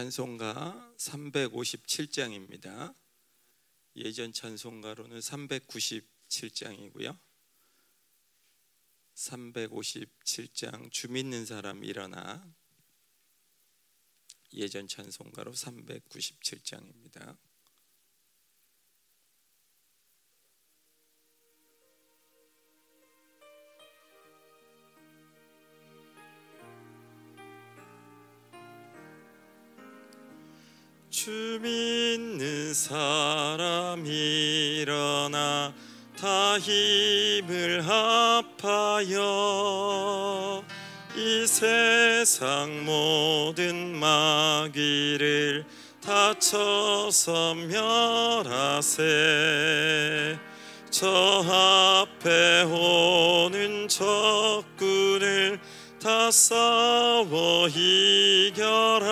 찬송가 357장입니다. 예전 찬송가로는 397장이고요. 357장 주 믿는 사람 일어나 예전 찬송가로 397장입니다. 주 믿는 사람 일어나 다 힘을 합하여 이 세상 모든 마귀를 다쳐서 멸하세. 저 앞에 오는 적군을 다 싸워 이겨라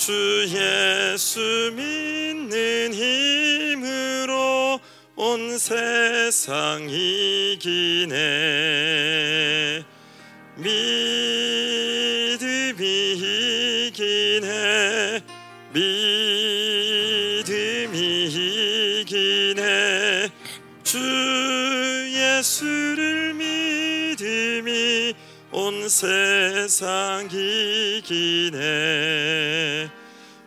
주 예수 믿는 힘으로 온 세상 이기네. 믿음이 이기네. 믿음이 이기네. 주 예수 세상 이기네.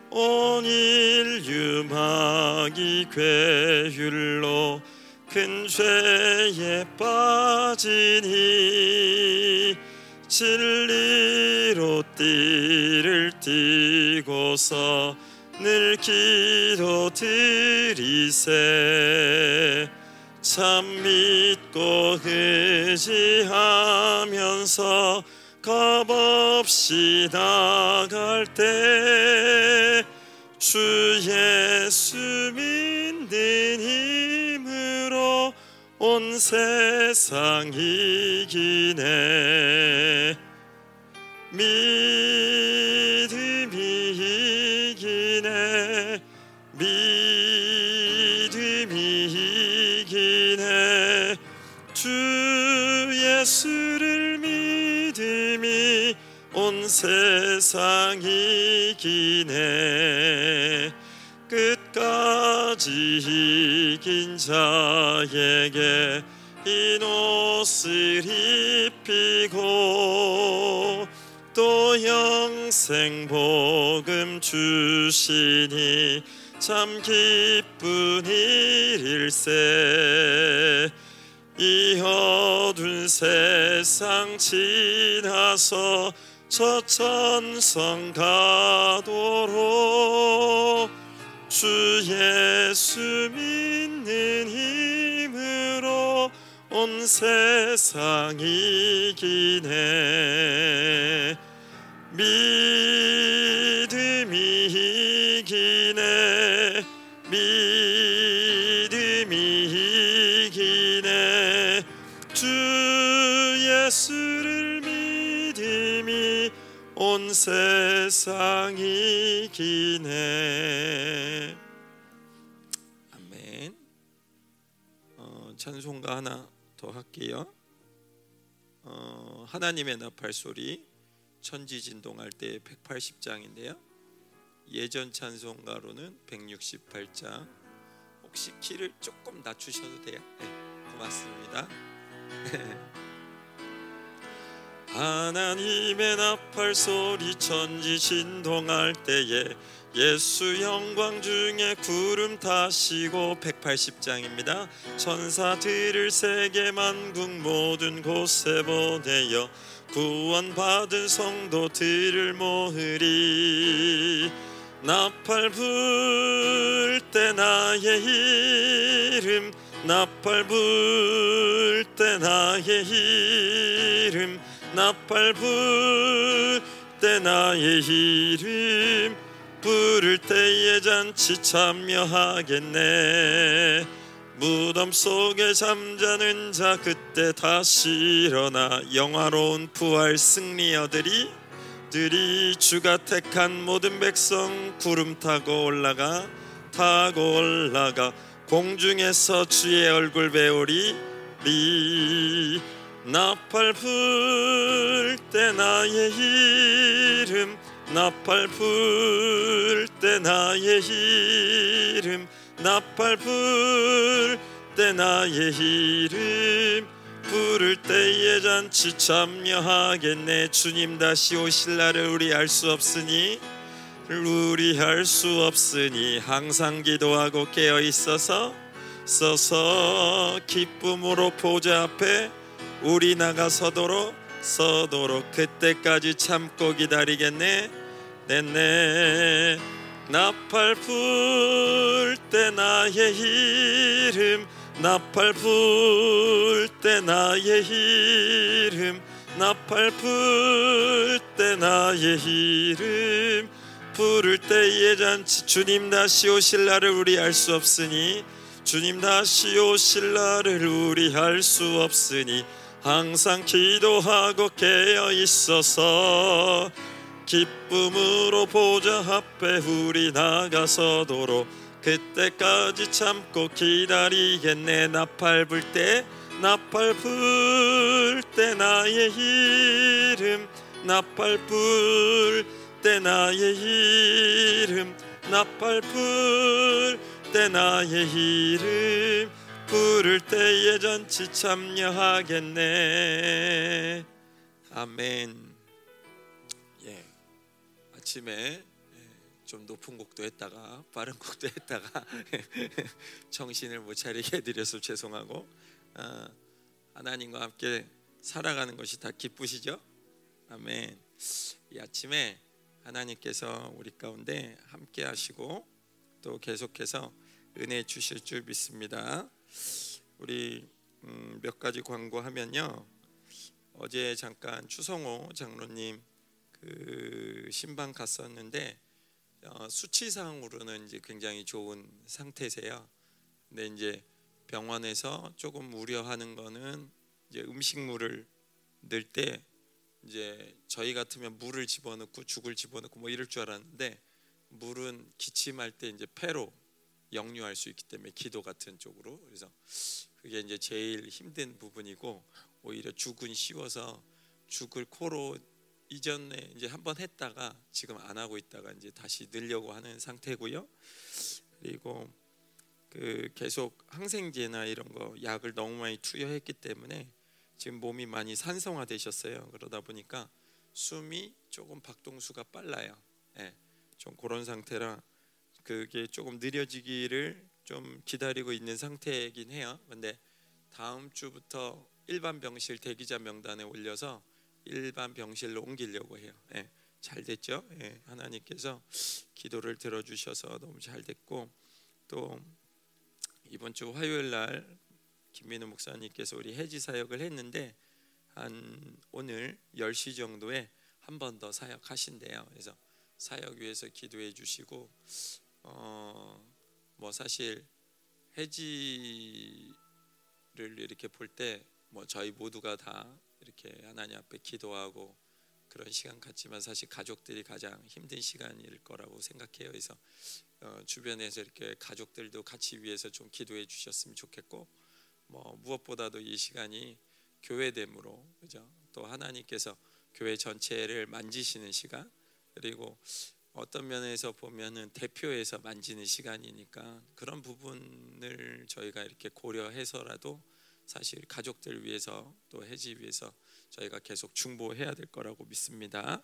온 인류 마귀 괴율로 큰 죄에 빠지니 진리로 띠를 띠고서 늘 기도 드리세 참 믿고 의지하면서 겁없이 나갈 때 주 예수 믿는 힘으로 온 세상 이기네. 믿 세상 이기네. 끝까지 이긴 자에게 흰 옷을 입히고 또 영생 복음 주시니 참 기쁜 일일세. 이 어두운 세상 지나서 저 천성 가도록 주 예수 믿는 힘으로 온 세상 이기네. 믿음이 이기네. 믿음이 온 세상 이 기네. 아멘. 어, 찬송가 하나 더 할게요. 어, 하나님의 나팔 소리 천지 진동할 때 180장인데요. 예전 찬송가로는 168장. 혹시 키를 조금 낮추셔도 돼요? 네, 고맙습니다 하나님의 나팔 소리 천지 진동할 때에 예수 영광 중에 구름 타시고 180장입니다. 천사들을 세계 만국 모든 곳에 보내어 구원받은 성도들을 모으리. 나팔 불 때 나의 이름 나팔 불 때 나의 이름 나팔 불 때 나의 이름 부를 때에 잔치 참여하겠네. 무덤 속에 잠자는 자 그때 다시 일어나 영화로운 부활 승리 얻으리 들이 주가 택한 모든 백성 구름 타고 올라가 타고 올라가 공중에서 주의 얼굴 배우리 리 나팔 불 때 나의 이름 나팔 불 때 나의 이름 나팔 불 때 나의 이름. 부를 때에 잔치 참여하겠네 주님 다시 오실 날을 우리 알 수 없으니 우리 할 수 없으니 항상 기도하고 깨어 있어서 서서 기쁨으로 보좌 앞에 우리 나가 서도록 서도록 그때까지 참고 기다리겠네. 네네. 나팔 불 때 나의 이름 나팔 불 때 나의 이름 나팔 불 때 나의 이름. 부를 때의 잔치 주님 다시 오실 날을 우리 알 수 없으니 주님 다시 오실 날을 우리 알 수 없으니 항상 기도하고 깨어 있어서 기쁨으로 보좌 앞에 우리 나가서도록 그때까지 참고 기다리겠네. 나팔 불 때 나팔 불 때 나의 이름 나팔 불 때 나의 이름 나팔 불 때 나의 이름 부를 때에 잔치 참여하겠네 아멘 예 아침에 예, 좀 높은 곡도 했다가 빠른 곡도 했다가 정신을 못 차리게 해드려서 죄송하고 아, 하나님과 함께 살아가는 것이 다 기쁘시죠? 아멘. 이 아침에 하나님께서 우리 가운데 함께 하시고 또 계속해서 은혜 주실 줄 믿습니다. 우리 음, 몇 가지 광고하면요. 어제 잠깐 추성호 장로님 그 신방 갔었는데 어, 수치상으로는 이제 굉장히 좋은 상태세요. 근데 이제 병원에서 조금 우려하는 거는 이제 음식물을 넣을 때 이제 저희 같으면 물을 집어넣고 죽을 집어넣고 뭐 이럴 줄 알았는데 물은 기침할 때 이제 폐로 역류할 수 있기 때문에 기도 같은 쪽으로 그래서 그게 이제 제일 힘든 부분이고 오히려 죽은 쉬워서 죽을 코로 이전에 이제 한번 했다가 지금 안 하고 있다가 이제 다시 늘려고 하는 상태고요. 그리고 그 계속 항생제나 이런 거 약을 너무 많이 투여했기 때문에 지금 몸이 많이 산성화되셨어요. 그러다 보니까 숨이 조금 박동수가 빨라요. 예, 좀 그런 상태라 그게 조금 느려지기를 좀 기다리고 있는 상태이긴 해요. 근데 다음 주부터 일반 병실 대기자 명단에 올려서 일반 병실로 옮기려고 해요. 예, 잘 됐죠? 예, 하나님께서 기도를 들어주셔서 너무 잘 됐고 또 이번 주 화요일 날 김민우 목사님께서 우리 해지 사역을 했는데 한 오늘 10시 정도에 한 번 더 사역하신대요. 그래서 사역 위해서 기도해 주시고 어 뭐 사실 해지를 이렇게 볼 때 뭐 저희 모두가 다 이렇게 하나님 앞에 기도하고 그런 시간 같지만 사실 가족들이 가장 힘든 시간일 거라고 생각해요. 그래서 어, 주변에서 이렇게 가족들도 같이 위해서 좀 기도해 주셨으면 좋겠고 뭐 무엇보다도 이 시간이 교회됨으로 그죠? 또 하나님께서 교회 전체를 만지시는 시간 그리고 어떤 면에서 보면은 대표에서 만지는 시간이니까 그런 부분을 저희가 이렇게 고려해서라도 사실 가족들 위해서 또 해지 위해서 저희가 계속 중보해야 될 거라고 믿습니다.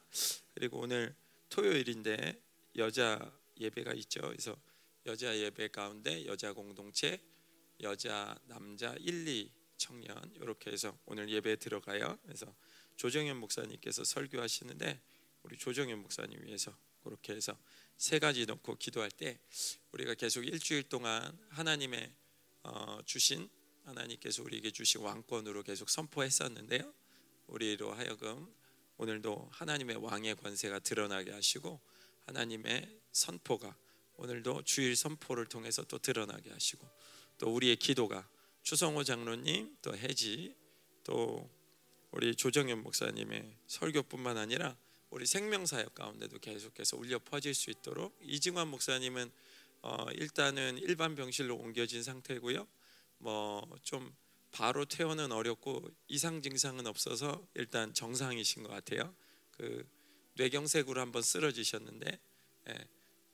그리고 오늘 토요일인데 여자 예배가 있죠. 그래서 여자 예배 가운데 여자 공동체, 여자 남자 1, 2 청년 이렇게 해서 오늘 예배 들어가요. 그래서 조정현 목사님께서 설교하시는데 우리 조정현 목사님 위해서 그렇게 해서 세 가지 놓고 기도할 때 우리가 계속 일주일 동안 하나님의 어, 주신 하나님께서 우리에게 주신 왕권으로 계속 선포했었는데요. 우리로 하여금 오늘도 하나님의 왕의 권세가 드러나게 하시고 하나님의 선포가 오늘도 주일 선포를 통해서 또 드러나게 하시고 또 우리의 기도가 추성호 장로님 또 해지 또 우리 조정현 목사님의 설교뿐만 아니라 우리 생명사역 가운데도 계속해서 울려 퍼질 수 있도록 이징환 목사님은 어, 일단은 일반 병실로 옮겨진 상태고요. 뭐 좀 바로 퇴원은 어렵고 이상 증상은 없어서 일단 정상이신 것 같아요. 그 뇌경색으로 한번 쓰러지셨는데 예,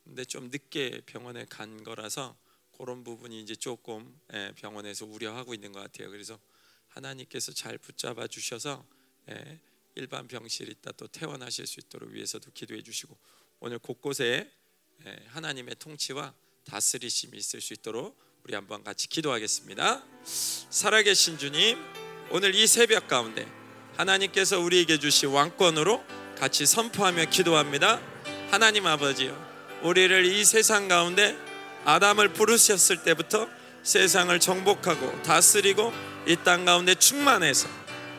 근데 좀 늦게 병원에 간 거라서 그런 부분이 이제 조금 예, 병원에서 우려하고 있는 것 같아요. 그래서 하나님께서 잘 붙잡아 주셔서 예, 일반 병실 있다 또 퇴원하실 수 있도록 위해서도 기도해 주시고 오늘 곳곳에 예, 하나님의 통치와 다스리심이 있을 수 있도록 우리 한번 같이 기도하겠습니다. 살아계신 주님, 오늘 이 새벽 가운데 하나님께서 우리에게 주신 왕권으로 같이 선포하며 기도합니다. 하나님 아버지요, 우리를 이 세상 가운데 아담을 부르셨을 때부터 세상을 정복하고 다스리고 이 땅 가운데 충만해서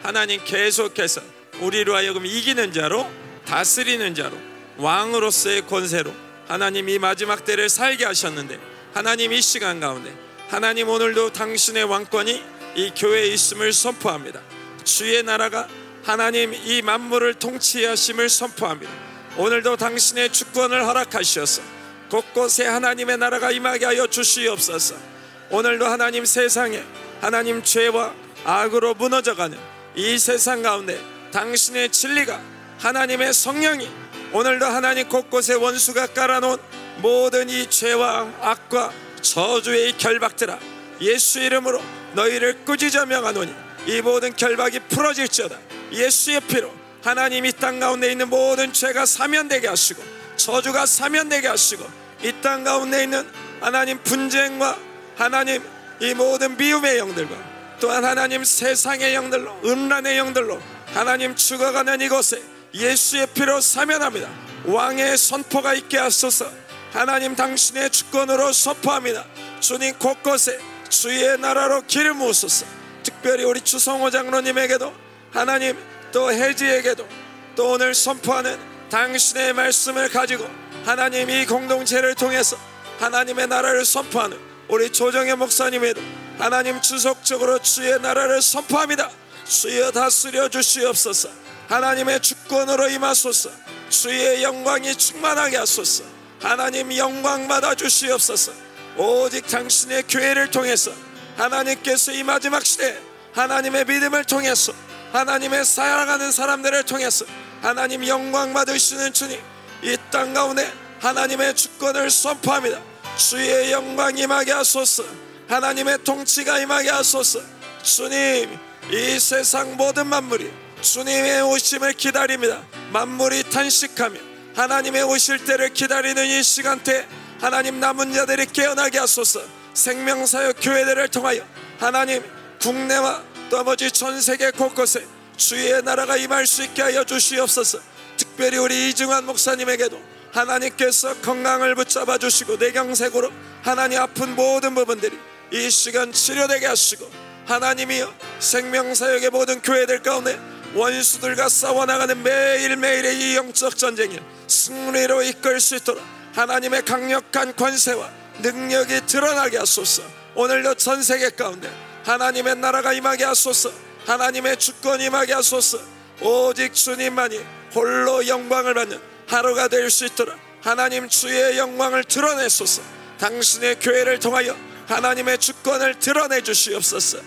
하나님 계속해서 우리로 하여금 이기는 자로 다스리는 자로 왕으로서의 권세로 하나님 이 마지막 때를 살게 하셨는데 하나님 이 시간 가운데 하나님 오늘도 당신의 왕권이 이 교회에 있음을 선포합니다. 주의 나라가 하나님 이 만물을 통치하심을 선포합니다. 오늘도 당신의 주권을 허락하셔서 곳곳에 하나님의 나라가 임하게 하여 주시옵소서. 오늘도 하나님 세상에 하나님 죄와 악으로 무너져가는 이 세상 가운데 당신의 진리가 하나님의 성령이 오늘도 하나님 곳곳에 원수가 깔아놓은 모든 이 죄와 악과 저주의 결박들아 예수 이름으로 너희를 꾸짖어 명하노니 이 모든 결박이 풀어질지어다. 예수의 피로 하나님 이 땅 가운데 있는 모든 죄가 사면되게 하시고 저주가 사면되게 하시고 이 땅 가운데 있는 하나님 분쟁과 하나님 이 모든 미움의 영들과 또한 하나님 세상의 영들로 음란의 영들로 하나님 죽어가는 이곳에 예수의 피로 사면합니다. 왕의 선포가 있게 하소서. 하나님 당신의 주권으로 선포합니다. 주님 곳곳에 주의 나라로 길을 모으소서. 특별히 우리 추성호 장로님에게도 하나님 또 해지에게도 또 오늘 선포하는 당신의 말씀을 가지고 하나님 이 공동체를 통해서 하나님의 나라를 선포하는 우리 조정의 목사님에도 하나님 지속적으로 주의 나라를 선포합니다 주여 다스려 주시옵소서. 하나님의 주권으로 임하소서. 주의 영광이 충만하게 하소서. 하나님 영광 받아 주시옵소서. 오직 당신의 교회를 통해서 하나님께서 이 마지막 시대 하나님의 믿음을 통해서 하나님의 사랑하는 사람들을 통해서 하나님 영광 받으시는 주님 이 땅 가운데 하나님의 주권을 선포합니다. 주의 영광 임하게 하소서. 하나님의 통치가 임하게 하소서. 주님 이 세상 모든 만물이 주님의 오심을 기다립니다. 만물이 탄식하며 하나님의 오실 때를 기다리는 이 시간대 하나님 남은 자들이 깨어나게 하소서. 생명사역 교회들을 통하여 하나님 국내와 나머지 전 세계 곳곳에 주의 나라가 임할 수 있게 하여 주시옵소서. 특별히 우리 이중환 목사님에게도 하나님께서 건강을 붙잡아 주시고 내경색으로 하나님 아픈 모든 부분들이 이 시간 치료되게 하시고 하나님이여 생명사역의 모든 교회들 가운데 원수들과 싸워나가는 매일매일의 이 영적 전쟁을 승리로 이끌 수 있도록 하나님의 강력한 권세와 능력이 드러나게 하소서. 오늘도 전 세계 가운데 하나님의 나라가 임하게 하소서. 하나님의 주권이 임하게 하소서. 오직 주님만이 홀로 영광을 받는 하루가 될 수 있도록 하나님 주의 영광을 드러내소서. 당신의 교회를 통하여 하나님의 주권을 드러내 주시옵소서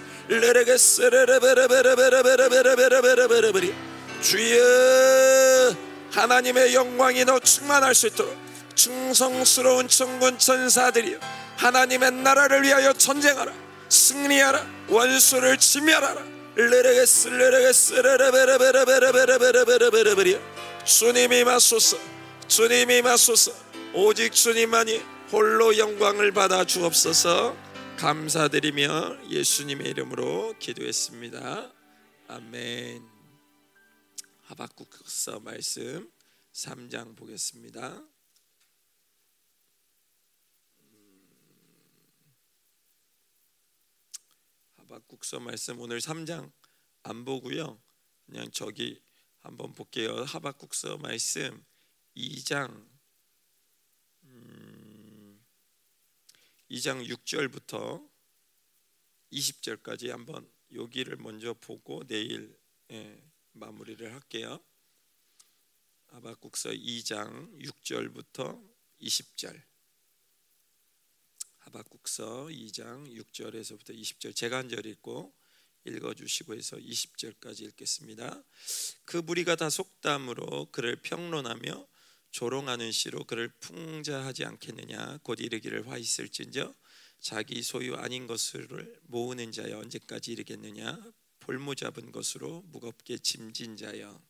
주여 하나님의 영광이 너 충만할 수 있도록 충성스러운 천군 천사들이여 하나님의 나라를 위하여 전쟁하라 승리하라 원수를 지멸하라 르르게스 르르게스 르르베르베르베르베르베르베르베르 주님이 마소서 주님이 마소서 오직 주님만이 홀로 영광을 받아 주옵소서 감사드리며 예수님의 이름으로 기도했습니다. 아멘. 하박국서 말씀 3장 보겠습니다. 하박국서 말씀 오늘 3장 안 보고요. 그냥 저기 한번 볼게요. 하박국서 말씀 2장 2장 6절부터 20절까지 한번 여기를 먼저 보고 내일 예, 마무리를 할게요. 하박국서 2장 6절부터 20절. 하박국서 2장 6절에서부터 20절 제가 한 절 읽고 읽어주시고 해서 20절까지 읽겠습니다. 그 무리가 다 속담으로 그를 평론하며 조롱하는 시로 그를 풍자하지 않겠느냐 곧 이르기를 화 있을진저 자기 소유 아닌 것을 모으는 자여 언제까지 이르겠느냐 볼모 잡은 것으로 무겁게 짐진 자여.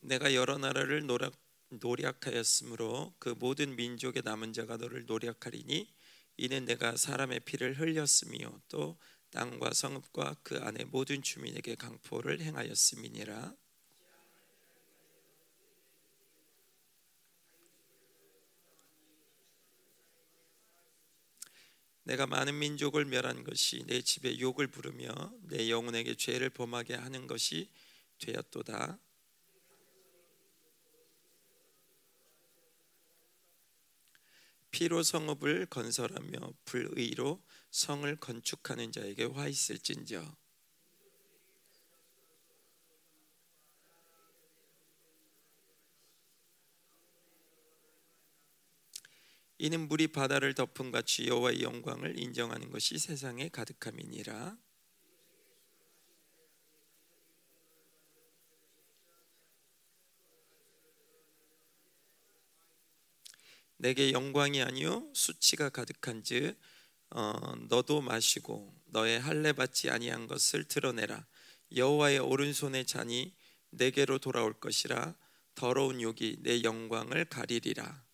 내가 여러 나라를 노력, 노력하였으므로 그 모든 민족의 남은 자가 너를 노력하리니 이는 내가 사람의 피를 흘렸으며 또 땅과 성읍과 그 안에 모든 주민에게 강포를 행하였음이니라. 내가 많은 민족을 멸한 것이 내 집에 욕을 부르며 내 영혼에게 죄를 범하게 하는 것이 되었도다 피로 성읍을 건설하며 불의로 성을 건축하는 자에게 화 있을진저. 이는 물이 바다를 덮은 같이 여호와의 영광을 인정하는 것이 세상에 가득함이니라 내게 영광이 아니요 수치가 가득한즉 어, 너도 마시고 너의 할례 받지 아니한 것을 드러내라. 여호와의 오른손의 잔이 내게로 돌아올 것이라. 더러운 욕이 내 영광을 가리리라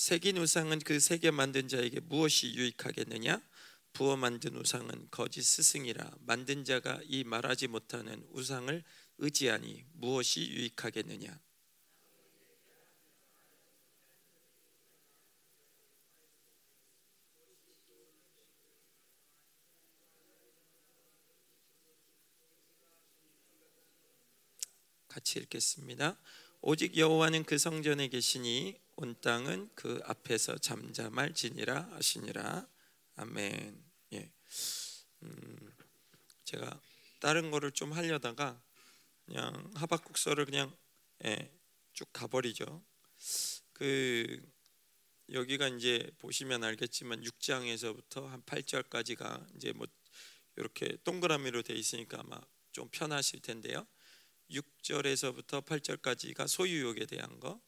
새긴 우상은 그 세계 만든 자에게 무엇이 유익하겠느냐? 부어 만든 우상은 거짓 스승이라 만든 자가 이 말하지 못하는 우상을 의지하니 무엇이 유익하겠느냐? 같이 읽겠습니다. 오직 여호와는 그 성전에 계시니 온 땅은 그 앞에서 잠잠할지니라 하시니라 아멘. 예. 음, 제가 다른 거를 좀 하려다가 그냥 하박국서를 그냥 예, 쭉 가버리죠. 그 여기가 이제 보시면 알겠지만 6장에서부터 한 8절까지가 이제 뭐 이렇게 동그라미로 돼 있으니까 아마 좀 편하실 텐데요. 6절에서부터 8절까지가 소유욕에 대한 거,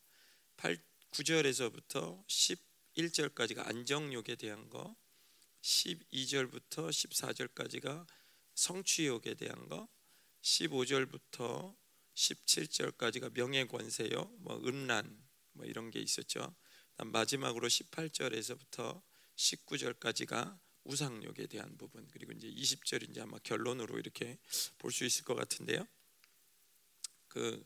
8 9절에서부터 11절까지가 안정욕에 대한 거, 12절부터 14절까지가 성취욕에 대한 거, 15절부터 17절까지가 명예권세요, 뭐 음란 뭐 이런 게 있었죠. 마지막으로 18절에서부터 19절까지가 우상욕에 대한 부분 그리고 이제 20절 이제 아마 결론으로 이렇게 볼 수 있을 것 같은데요. 그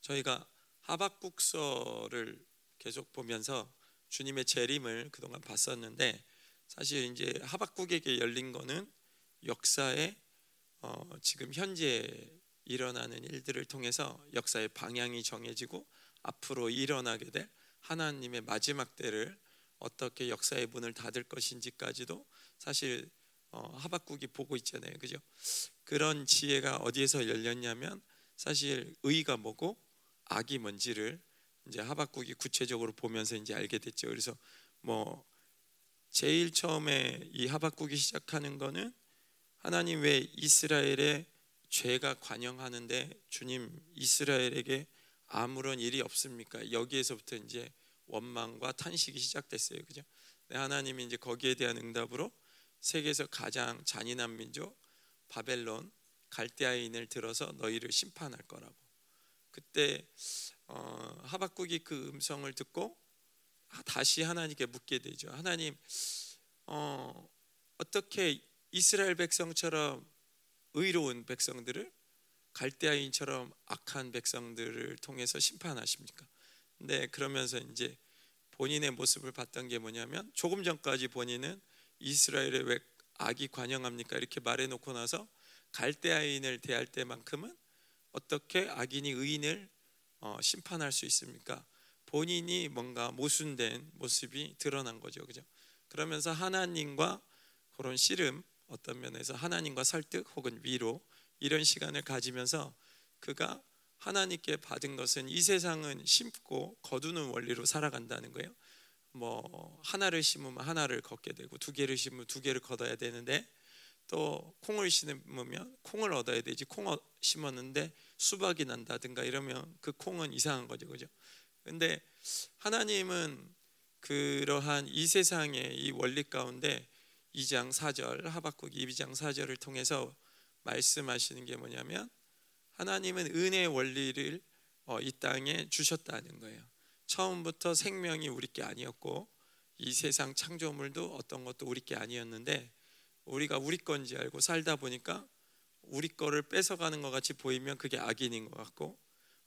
저희가 하박국서를 계속 보면서 주님의 재림을 그동안 봤었는데 사실 이제 하박국에게 열린 거는 역사의 어, 지금 현재 일어나는 일들을 통해서 역사의 방향이 정해지고 앞으로 일어나게 될 하나님의 마지막 때를 어떻게 역사의 문을 닫을 것인지까지도 사실 어, 하박국이 보고 있잖아요, 그죠? 그런 지혜가 어디에서 열렸냐면 사실 의가 뭐고 악이 뭔지를 이제 하박국이 구체적으로 보면서 이제 알게 됐죠. 그래서 뭐 제일 처음에 이 하박국이 시작하는 거는 하나님 왜 이스라엘의 죄가 관영하는데 주님 이스라엘에게 아무런 일이 없습니까? 여기에서부터 이제 원망과 탄식이 시작됐어요. 그죠? 네, 하나님이 이제 거기에 대한 응답으로 세계에서 가장 잔인한 민족 바벨론 갈대아인을 들어서 너희를 심판할 거라고. 그때 어, 하박국이 그 음성을 듣고 다시 하나님께 묻게 되죠. 하나님 어, 어떻게 이스라엘 백성처럼 의로운 백성들을 갈대아인처럼 악한 백성들을 통해서 심판하십니까? 네, 그러면서 이제 본인의 모습을 봤던 게 뭐냐면 조금 전까지 본인은 이스라엘의 왜 악이 관영합니까? 이렇게 말해놓고 나서 갈대아인을 대할 때만큼은 어떻게 악인이 의인을 어, 심판할 수 있습니까? 본인이 뭔가 모순된 모습이 드러난 거죠. 그죠? 그러면서 하나님과 그런 씨름 어떤 면에서 하나님과 설득 혹은 위로 이런 시간을 가지면서 그가 하나님께 받은 것은 이 세상은 심고 거두는 원리로 살아간다는 거예요. 뭐 하나를 심으면 하나를 걷게 되고 두 개를 심으면 두 개를 걷어야 되는데 또 콩을 심으면 콩을 얻어야 되지 콩 심었는데 수박이 난다든가 이러면 그 콩은 이상한 거죠, 그죠? 근데 하나님은 그러한 이 세상의 이 원리 가운데 2장 4절 하박국 2장 4절을 통해서 말씀하시는 게 뭐냐면 하나님은 은혜의 원리를 어, 이 땅에 주셨다는 거예요. 처음부터 생명이 우리 게 아니었고 이 세상 창조물도 어떤 것도 우리 게 아니었는데 우리가 우리 건지 알고 살다 보니까 우리 거를 뺏어가는 것 같이 보이면 그게 악인인 것 같고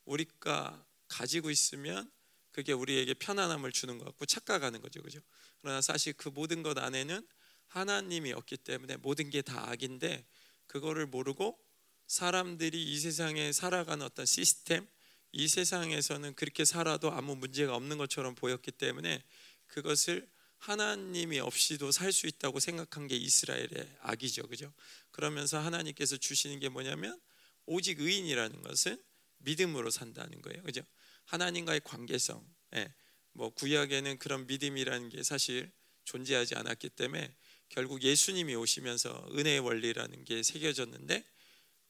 우리가 가지고 있으면 그게 우리에게 편안함을 주는 것 같고 착각하는 거죠, 그죠? 그러나 사실 그 모든 것 안에는 하나님이 없기 때문에 모든 게 다 악인데 그거를 모르고 사람들이 이 세상에 살아가는 어떤 시스템, 이 세상에서는 그렇게 살아도 아무 문제가 없는 것처럼 보였기 때문에 그것을 하나님이 없이도 살 수 있다고 생각한 게 이스라엘의 악이죠, 그죠? 그러면서 하나님께서 주시는 게 뭐냐면 오직 의인이라는 것은 믿음으로 산다는 거예요, 그죠? 하나님과의 관계성, 예, 뭐 구약에는 그런 믿음이라는 게 사실 존재하지 않았기 때문에 결국 예수님이 오시면서 은혜의 원리라는 게 새겨졌는데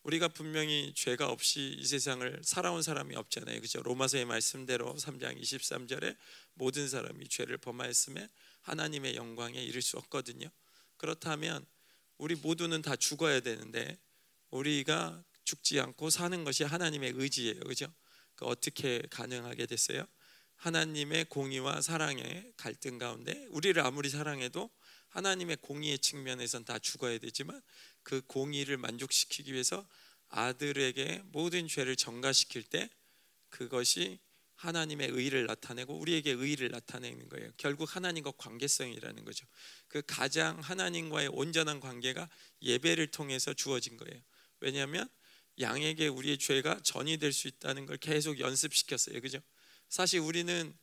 우리가 분명히 죄가 없이 이 세상을 살아온 사람이 없잖아요. 그죠? 로마서의 말씀대로 3장 23절에 모든 사람이 죄를 범하였음에 하나님의 영광에 이를 수 없거든요. 그렇다면 우리 모두는 다 죽어야 되는데 우리가 죽지 않고 사는 것이 하나님의 의지예요. 그죠? 그 어떻게 가능하게 됐어요? 하나님의 공의와 사랑의 갈등 가운데 우리를 아무리 사랑해도 하나님의 공의의 측면에선 다 죽어야 되지만 그 공의를 만족시키기 위해서 아들에게 모든 죄를 전가시킬 때 그것이 하나님의 의를 나타내고 우리에게 의를 나타내는 거예요. 결국 하나님과 관계성이라는 거죠. 그 가장 하나님과의 온전한 관계가 예배를 통해서 주어진 거예요. 왜냐하면 양에게 우리의 죄가 전이 될 수 있다는 걸 계속 연습시켰어요. 그죠? 사실 우리는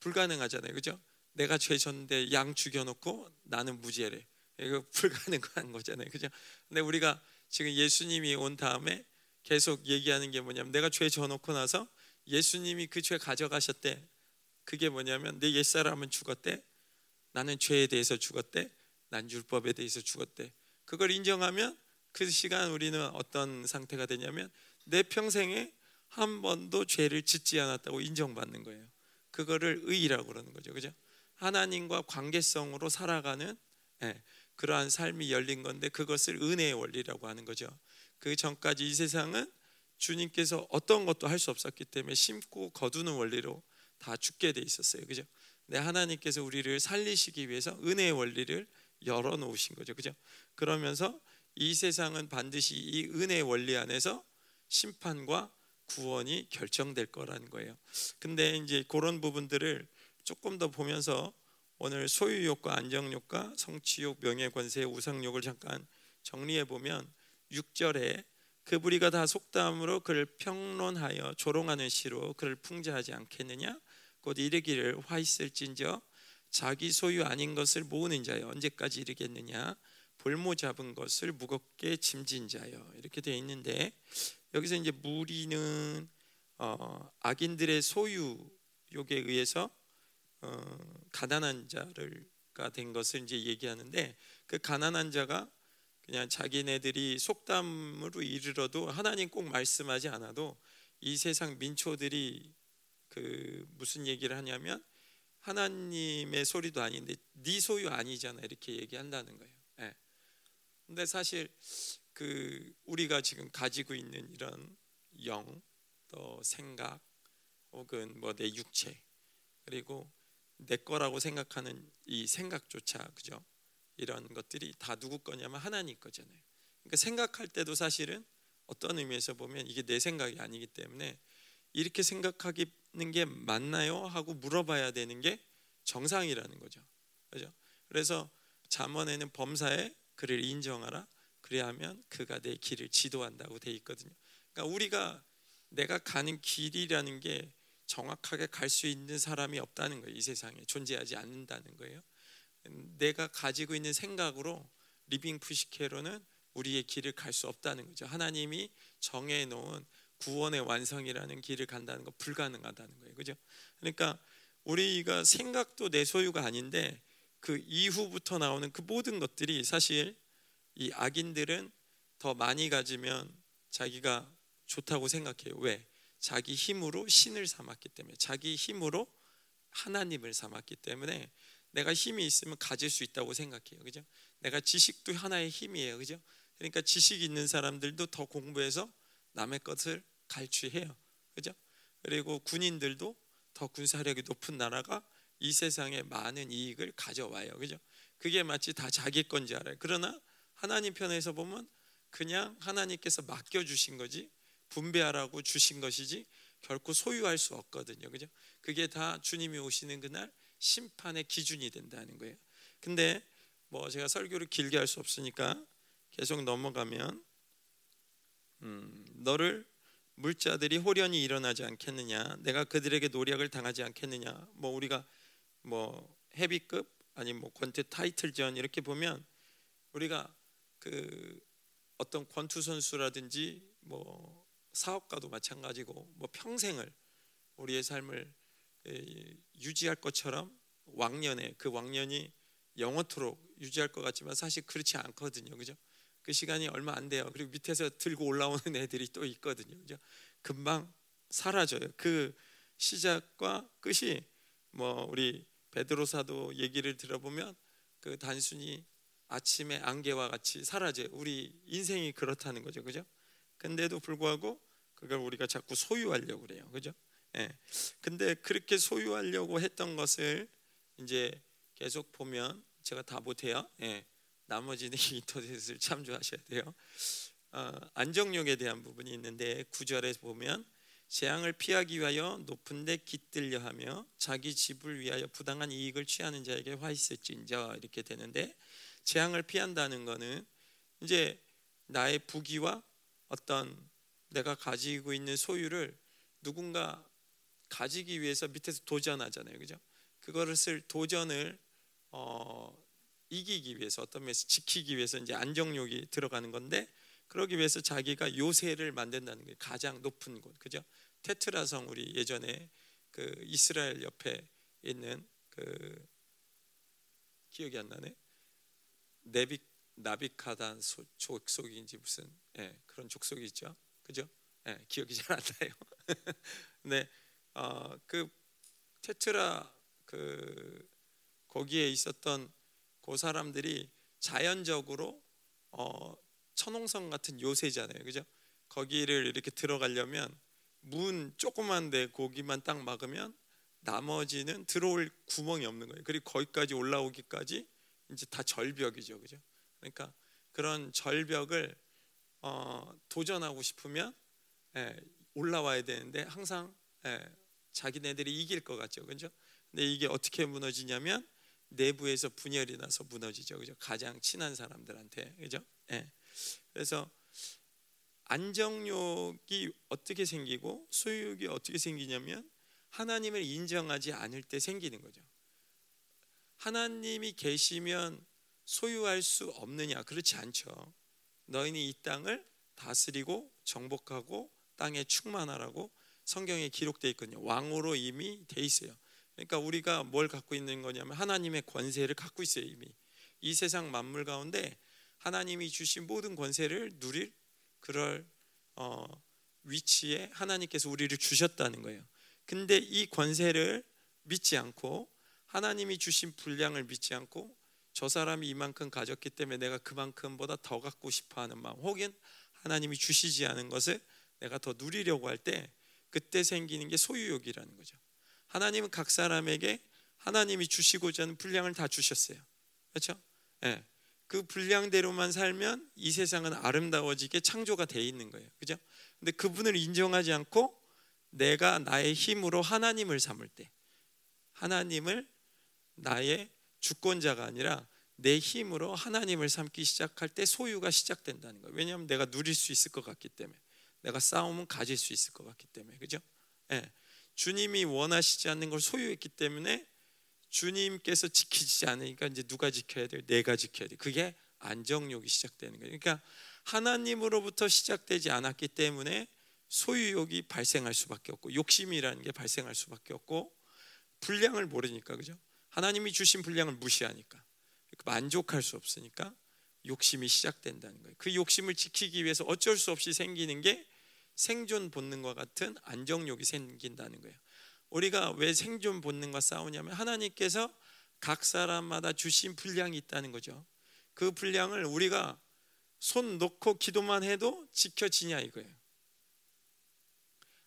불가능하잖아요. 그죠? 내가 죄 졌는데 양 죽여놓고 나는 무죄래. 이거 불가능한 거잖아요. 그죠? 근데 우리가 지금 예수님이 온 다음에 계속 얘기하는 게 뭐냐면 내가 죄 져놓고 나서 예수님이 그 죄 가져가셨대. 그게 뭐냐면 내 옛사람은 죽었대. 나는 죄에 대해서 죽었대. 난 율법에 대해서 죽었대. 그걸 인정하면 그 시간 우리는 어떤 상태가 되냐면 내 평생에 한 번도 죄를 짓지 않았다고 인정받는 거예요. 그거를 의라고 그러는 거죠. 그죠? 하나님과 관계성으로 살아가는 예, 그러한 삶이 열린 건데 그것을 은혜의 원리라고 하는 거죠. 그 전까지 이 세상은 주님께서 어떤 것도 할 수 없었기 때문에 심고 거두는 원리로 다 죽게 돼 있었어요. 그죠? 근데 하나님께서 우리를 살리시기 위해서 은혜의 원리를 열어 놓으신 거죠. 그죠? 그러면서 이 세상은 반드시 이 은혜의 원리 안에서 심판과 구원이 결정될 거라는 거예요. 근데 이제 그런 부분들을 조금 더 보면서 오늘 소유욕과 안정욕과 성취욕, 명예권세, 우상욕을 잠깐 정리해 보면 6절에 그 부리가 다 속담으로 그를 평론하여 조롱하는 시로 그를 풍자하지 않겠느냐? 곧 이르기를 화 있을진저 자기 소유 아닌 것을 모으는 자여 언제까지 이르겠느냐? 볼모 잡은 것을 무겁게 짐진 자여. 이렇게 되어 있는데 여기서 이제 무리는 어, 악인들의 소유욕에 의해서 어, 가난한 자를가 된 것을 이제 얘기하는데 그 가난한 자가 그냥 자기네들이 속담으로 이르러도 하나님 꼭 말씀하지 않아도 이 세상 민초들이 그 무슨 얘기를 하냐면 하나님의 소리도 아닌데 네 소유 아니잖아 이렇게 얘기한다는 거예요. 네. 근데 사실 그 우리가 지금 가지고 있는 이런 영, 또 생각, 혹은 뭐 내 육체 그리고 내 거라고 생각하는 이 생각조차 그죠? 이런 것들이 다 누구 거냐면 하나님 거잖아요. 그러니까 생각할 때도 사실은 어떤 의미에서 보면 이게 내 생각이 아니기 때문에 이렇게 생각하기는 게 맞나요? 하고 물어봐야 되는 게 정상이라는 거죠. 그죠? 그래서 잠언에는 범사에 그를 인정하라. 그리하면 그가 네 길을 지도한다고 돼 있거든요. 그러니까 우리가 내가 가는 길이라는 게 정확하게 갈 수 있는 사람이 없다는 거예요. 이 세상에 존재하지 않는다는 거예요. 내가 가지고 있는 생각으로 living 푸시케로는 우리의 길을 갈 수 없다는 거죠. 하나님이 정해 놓은 구원의 완성이라는 길을 간다는 거 불가능하다는 거예요. 그죠? 그러니까 우리가 생각도 내 소유가 아닌데 그 이후부터 나오는 그 모든 것들이 사실 이 악인들은 더 많이 가지면 자기가 좋다고 생각해요. 왜? 자기 힘으로 신을 삼았기 때문에 자기 힘으로 하나님을 삼았기 때문에 내가 힘이 있으면 가질 수 있다고 생각해요. 그죠? 내가 지식도 하나의 힘이에요. 그죠? 그러니까 지식 있는 사람들도 더 공부해서 남의 것을 갈취해요. 그죠? 그리고 군인들도 더 군사력이 높은 나라가 이 세상에 많은 이익을 가져와요. 그죠? 그게 마치 다 자기 건지 알아요. 그러나 하나님 편에서 보면 그냥 하나님께서 맡겨 주신 거지 분배하라고 주신 것이지 결코 소유할 수 없거든요. 그죠? 그게 다 주님이 오시는 그날 심판의 기준이 된다는 거예요. 근데 뭐 제가 설교를 길게 할 수 없으니까 계속 넘어가면 음, 너를 물자들이 호련히 일어나지 않겠느냐 내가 그들에게 노력을 당하지 않겠느냐 뭐 우리가 뭐 헤비급 아니 뭐 권투 타이틀전 이렇게 보면 우리가 그 어떤 권투 선수라든지 뭐 사업가도 마찬가지고 뭐 평생을 우리의 삶을 유지할 것처럼 왕년에 그 왕년이 영원토록 유지할 것 같지만 사실 그렇지 않거든요. 그죠? 그 시간이 얼마 안 돼요. 그리고 밑에서 들고 올라오는 애들이 또 있거든요. 그죠? 금방 사라져요. 그 시작과 끝이 뭐 우리 베드로사도 얘기를 들어보면 그 단순히 아침에 안개와 같이 사라져요. 우리 인생이 그렇다는 거죠. 그죠? 근데도 불구하고 그걸 우리가 자꾸 소유하려고 그래요. 그죠? 예. 근데 그렇게 소유하려고 했던 것을 이제 계속 보면 제가 다 못해요. 예. 나머지는 인터넷을 참조하셔야 돼요. 어, 안정력에 대한 부분이 있는데 구절에 보면 재앙을 피하기 위하여 높은데 깃들려 하며 자기 집을 위하여 부당한 이익을 취하는 자에게 화 있을진저 이렇게 되는데 재앙을 피한다는 것은 이제 나의 부귀와 어떤 내가 가지고 있는 소유를 누군가 가지기 위해서 밑에서 도전하잖아요, 그죠? 그것을 도전을 어, 이기기 위해서 어떤 면에서 지키기 위해서 이제 안정욕이 들어가는 건데 그러기 위해서 자기가 요새를 만든다는 게 가장 높은 곳, 그죠? 테트라성 우리 예전에 그 이스라엘 옆에 있는 그 기억이 안 나네. 네비 나비카단 족속인지 무슨 예, 그런 족속이 있죠, 그죠? 예, 기억이 잘 안 나요. 네, 어, 그 테트라 그 거기에 있었던 그 사람들이 자연적으로 어, 천홍성 같은 요새잖아요, 그죠? 거기를 이렇게 들어가려면 문 조그만데 거기만 딱 막으면 나머지는 들어올 구멍이 없는 거예요. 그리고 거기까지 올라오기까지 이제 다 절벽이죠, 그죠? 그러니까 그런 절벽을 어, 도전하고 싶으면 예, 올라와야 되는데 항상 예, 자기네들이 이길 것 같죠, 그죠? 근데 이게 어떻게 무너지냐면 내부에서 분열이 나서 무너지죠, 그죠? 가장 친한 사람들한테, 그죠? 예. 그래서 안정욕이 어떻게 생기고 소유욕이 어떻게 생기냐면 하나님을 인정하지 않을 때 생기는 거죠. 하나님이 계시면 소유할 수 없느냐? 그렇지 않죠. 너희는 이 땅을 다스리고 정복하고 땅에 충만하라고 성경에 기록되어 있거든요. 왕으로 이미 돼 있어요. 그러니까 우리가 뭘 갖고 있는 거냐면 하나님의 권세를 갖고 있어요 이미 이 세상 만물 가운데 하나님이 주신 모든 권세를 누릴 그럴 어, 위치에 하나님께서 우리를 주셨다는 거예요. 근데 이 권세를 믿지 않고 하나님이 주신 분량을 믿지 않고 저 사람이 이만큼 가졌기 때문에 내가 그만큼보다 더 갖고 싶어하는 마음, 혹은 하나님이 주시지 않은 것을 내가 더 누리려고 할 때 그때 생기는 게 소유욕이라는 거죠. 하나님은 각 사람에게 하나님이 주시고자 하는 분량을 다 주셨어요. 그렇죠? 네. 그 분량대로만 살면 이 세상은 아름다워지게 창조가 돼 있는 거예요. 그죠? 근데 그분을 인정하지 않고 내가 나의 힘으로 하나님을 삼을 때 하나님을 나의 주권자가 아니라 내 힘으로 하나님을 삼기 시작할 때 소유가 시작된다는 거예요. 왜냐하면 내가 누릴 수 있을 것 같기 때문에 내가 싸우면 가질 수 있을 것 같기 때문에 그죠? 네. 주님이 원하시지 않는 걸 소유했기 때문에 주님께서 지키지 않으니까 이제 누가 지켜야 돼요? 내가 지켜야 돼. 그게 안정욕이 시작되는 거예요. 그러니까 하나님으로부터 시작되지 않았기 때문에 소유욕이 발생할 수밖에 없고 욕심이라는 게 발생할 수밖에 없고 분량을 모르니까 그죠? 하나님이 주신 분량을 무시하니까 만족할 수 없으니까 욕심이 시작된다는 거예요. 그 욕심을 지키기 위해서 어쩔 수 없이 생기는 게 생존 본능과 같은 안정욕이 생긴다는 거예요. 우리가 왜 생존 본능과 싸우냐면 하나님께서 각 사람마다 주신 분량이 있다는 거죠. 그 분량을 우리가 손 놓고 기도만 해도 지켜지냐 이거예요.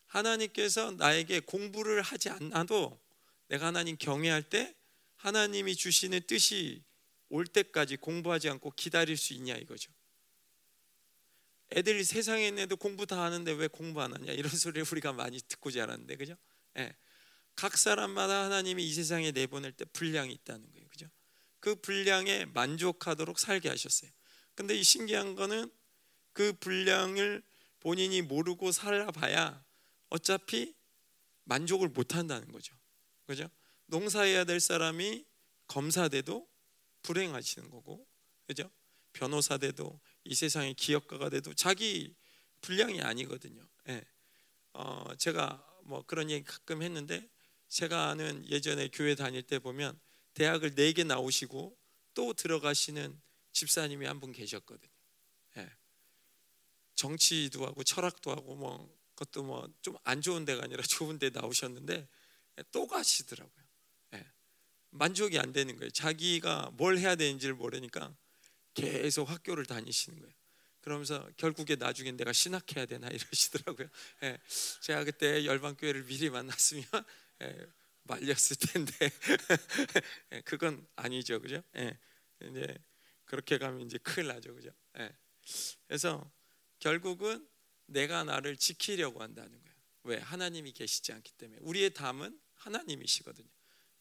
하나님께서 나에게 공부를 하지 않아도 내가 하나님 경외할 때 하나님이 주시는 뜻이 올 때까지 공부하지 않고 기다릴 수 있냐 이거죠. 애들이 세상에 있는 애도 공부 다 하는데 왜 공부 안 하냐 이런 소리를 우리가 많이 듣고 자랐는데 그죠? 예. 각 사람마다 하나님이 이 세상에 내보낼 때 분량이 있다는 거예요. 그죠? 그 분량에 만족하도록 살게 하셨어요. 근데 이 신기한 거는 그 분량을 본인이 모르고 살아봐야 어차피 만족을 못 한다는 거죠. 그죠? 농사해야 될 사람이 검사 돼도 불행하시는 거고, 그죠? 변호사 돼도 이 세상의 기업가가 돼도 자기 분량이 아니거든요. 예. 어, 제가 뭐 그런 얘기 가끔 했는데 제가 아는 예전에 교회 다닐 때 보면 대학을 네 개 나오시고 또 들어가시는 집사님이 한 분 계셨거든요. 예. 정치도 하고 철학도 하고 뭐 그것도 뭐 좀 안 좋은 데가 아니라 좋은 데 나오셨는데 또 가시더라고요. 예. 만족이 안 되는 거예요. 자기가 뭘 해야 되는지를 모르니까 계속 학교를 다니시는 거예요. 그러면서 결국에 나중에 내가 신학해야 되나 이러시더라고요. 예. 제가 그때 열방교회를 미리 만났으면 예, 말렸을 텐데 예, 그건 아니죠, 그죠? 예. 이제 그렇게 가면 이제 큰일 나죠, 그죠? 예. 그래서 결국은 내가 나를 지키려고 한다는 거예요. 왜? 하나님이 계시지 않기 때문에 우리의 담은 하나님이시거든요.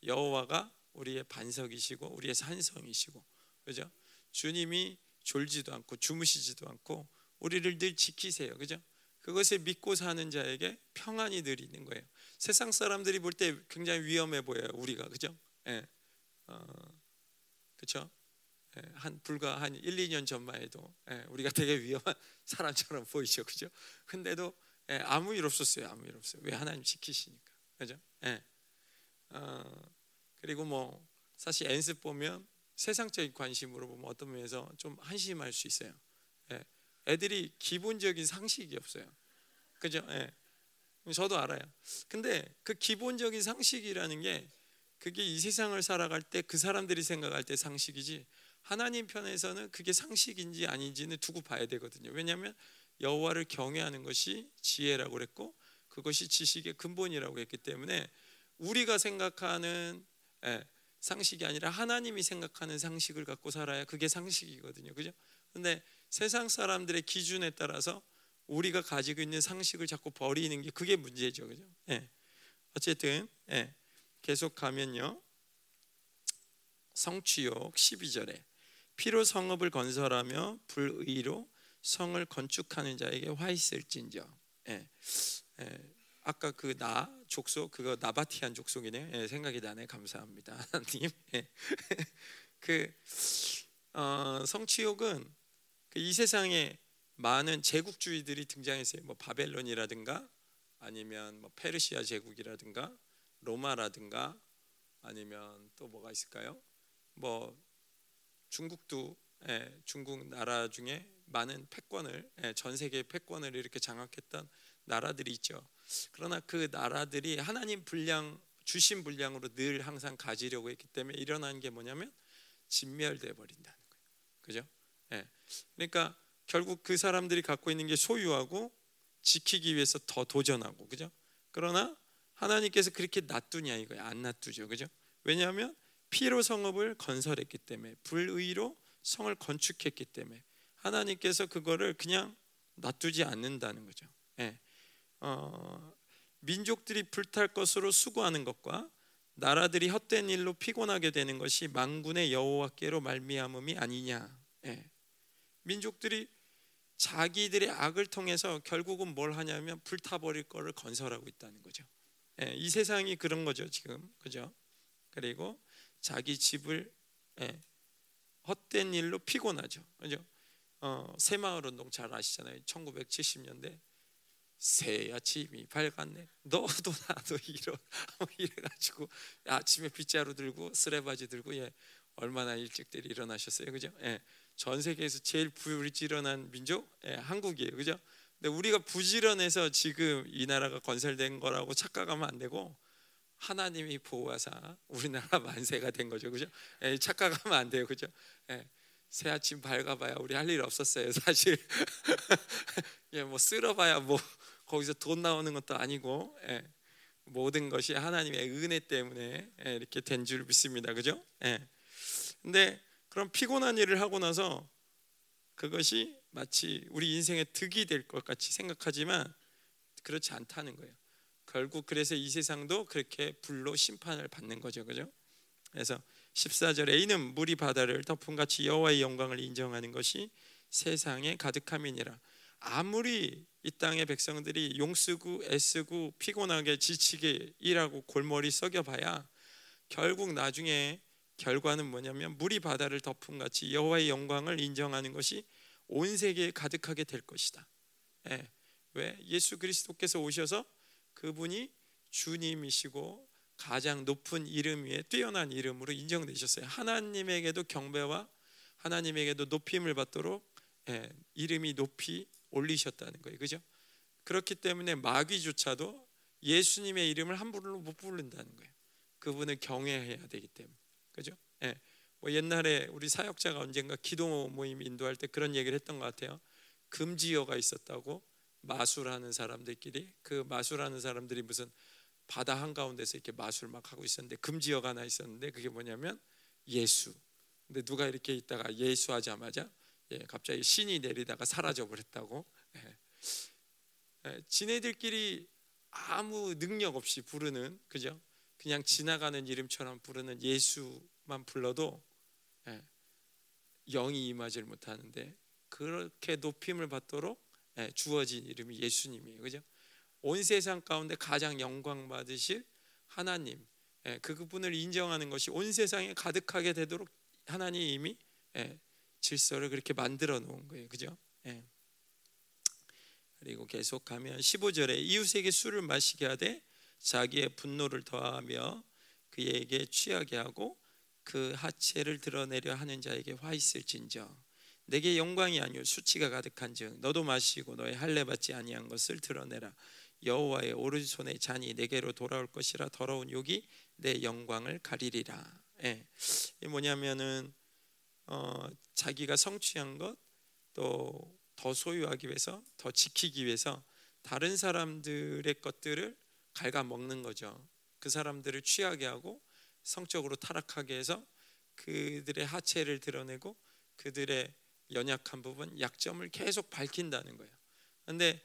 여호와가 우리의 반석이시고 우리의 산성이시고, 그죠? 주님이 졸지도 않고 주무시지도 않고 우리를 늘 지키세요, 그죠? 그것을 믿고 사는 자에게 평안이 늘 있는 거예요. 세상 사람들이 볼 때 굉장히 위험해 보여요. 우리가 그죠? 예. 어, 그렇죠? 예, 한 불과 한 1, 2년 전만 해도 예, 우리가 되게 위험한 사람처럼 보이죠. 그죠? 근데도 예, 아무 일 없었어요. 아무 일 없어요. 왜 하나님 지키시니까. 그죠? 예. 어, 그리고 뭐 사실 엔습 보면 세상적인 관심으로 보면 어떤 면에서 좀 한심할 수 있어요. 예. 애들이 기본적인 상식이 없어요. 그죠? 예. 저도 알아요. 근데 그 기본적인 상식이라는 게 그게 이 세상을 살아갈 때 그 사람들이 생각할 때 상식이지 하나님 편에서는 그게 상식인지 아닌지는 두고 봐야 되거든요. 왜냐하면 여호와를 경외하는 것이 지혜라고 그랬고 그것이 지식의 근본이라고 했기 때문에 우리가 생각하는 예, 상식이 아니라 하나님이 생각하는 상식을 갖고 살아야 그게 상식이거든요. 그죠? 근데 세상 사람들의 기준에 따라서 우리가 가지고 있는 상식을 자꾸 버리는 게 그게 문제죠, 그죠? 예. 어쨌든 예. 계속 가면요. 성취욕 12절에 피로 성읍을 건설하며 불의로 성을 건축하는 자에게 화 있을진저. 예. 예. 아까 그 나 족속 그거 나바티안 족속이네요. 예, 생각이 나네. 감사합니다, 하나님. 예. 그 어, 성취욕은 그 이 세상에 많은 제국주의들이 등장했어요. 뭐 바벨론이라든가 아니면 뭐 페르시아 제국이라든가 로마라든가 아니면 또 뭐가 있을까요? 뭐 중국도 예, 중국 나라 중에 많은 패권을 예, 전 세계 패권을 이렇게 장악했던 나라들이 있죠. 그러나 그 나라들이 하나님 분량 주신 분량으로 늘 항상 가지려고 했기 때문에 일어난 게 뭐냐면 진멸돼 버린다는 거예요. 그죠? 예. 그러니까 결국 그 사람들이 갖고 있는 게 소유하고 지키기 위해서 더 도전하고 그죠? 그러나 하나님께서 그렇게 놔두냐 이거예요. 안 놔두죠. 그죠? 왜냐하면 피로 성읍을 건설했기 때문에 불의로 성을 건축했기 때문에 하나님께서 그거를 그냥 놔두지 않는다는 거죠. 예. 어, 민족들이 불탈 것으로 수고하는 것과 나라들이 헛된 일로 피곤하게 되는 것이 망군의 여호와께로 말미암음이 아니냐. 예. 민족들이 자기들의 악을 통해서 결국은 뭘 하냐면 불타버릴 거를 건설하고 있다는 거죠. 예, 이 세상이 그런 거죠 지금 그죠? 그리고 자기 집을 예, 헛된 일로 피곤하죠, 그죠? 어, 새마을 운동 잘 아시잖아요. 1970년대 새야 집이 밝았네. 너도 나도 이러 이래가지고 아침에 빗자루 들고 쓰레바지 들고 예 얼마나 일찍들 일어나셨어요, 그죠? 예, 전 세계에서 제일 부지런한 민족 예, 한국이에요, 그죠? 근데 우리가 부지런해서 지금 이 나라가 건설된 거라고 착각하면 안 되고 하나님이 보호하사 우리나라 만세가 된 거죠, 그죠? 예, 착각하면 안 돼요, 그죠? 예, 새 아침 밝아봐야 우리 할 일 없었어요, 사실. 예, 뭐 쓸어봐야 뭐 거기서 돈 나오는 것도 아니고 예, 모든 것이 하나님의 은혜 때문에 예, 이렇게 된 줄 믿습니다, 그죠? 예. 근데 그런 피곤한 일을 하고 나서 그것이 마치 우리 인생의 득이 될 것 같이 생각하지만 그렇지 않다는 거예요. 결국 그래서 이 세상도 그렇게 불로 심판을 받는 거죠. 그죠? 그래서 14절에 이는 물이 바다를 덮은 같이 여호와의 영광을 인정하는 것이 세상에 가득함이니라. 아무리 이 땅의 백성들이 용쓰고 애쓰고 피곤하게 지치게 일하고 골머리 썩여봐야 결국 나중에 결과는 뭐냐면 물이 바다를 덮은 같이 여호와의 영광을 인정하는 것이 온 세계에 가득하게 될 것이다. 예. 왜 예수 그리스도께서 오셔서 그분이 주님이시고 가장 높은 이름 위에 뛰어난 이름으로 인정되셨어요. 하나님에게도 경배와 하나님에게도 높임을 받도록 예, 이름이 높이 올리셨다는 거예요. 그죠? 그렇기 때문에 마귀조차도 예수님의 이름을 함부로 못 부른다는 거예요. 그분을 경외해야 되기 때문에. 그죠? 예. 뭐 옛날에 우리 사역자가 언젠가 기도 모임 인도할 때 그런 얘기를 했던 것 같아요. 금지어가 있었다고 마술하는 사람들끼리 그 마술하는 사람들이 무슨 바다 한 가운데서 이렇게 마술 막 하고 있었는데 금지어가 하나 있었는데 그게 뭐냐면 예수. 근데 누가 이렇게 있다가 예수 하자마자 예, 갑자기 신이 내리다가 사라져 버렸다고. 예. 예, 지네들끼리 아무 능력 없이 부르는 그죠? 그냥 지나가는 이름처럼 부르는 예수만 불러도 예, 영이 임하지 못하는데 그렇게 높임을 받도록 예, 주어진 이름이 예수님이에요. 그죠? 온 세상 가운데 가장 영광 받으실 하나님 예, 그 그분을 인정하는 것이 온 세상에 가득하게 되도록 하나님이 이미 예, 질서를 그렇게 만들어 놓은 거예요. 그죠? 예. 그리고 계속 가면 15절에 이웃에게 술을 마시게 하되 자기의 분노를 더하며 그에게 취하게 하고 그 하체를 드러내려 하는 자에게 화 있을진저 내게 영광이 아니오 수치가 가득한즉 너도 마시고 너의 할례 받지 아니한 것을 드러내라 여호와의 오른손의 잔이 내게로 돌아올 것이라 더러운 욕이 내 영광을 가리리라. 예. 이 뭐냐면은 어, 자기가 성취한 것 또 더 소유하기 위해서 더 지키기 위해서 다른 사람들의 것들을 갉아 먹는 거죠. 그 사람들을 취하게 하고 성적으로 타락하게 해서 그들의 하체를 드러내고 그들의 연약한 부분, 약점을 계속 밝힌다는 거예요. 근데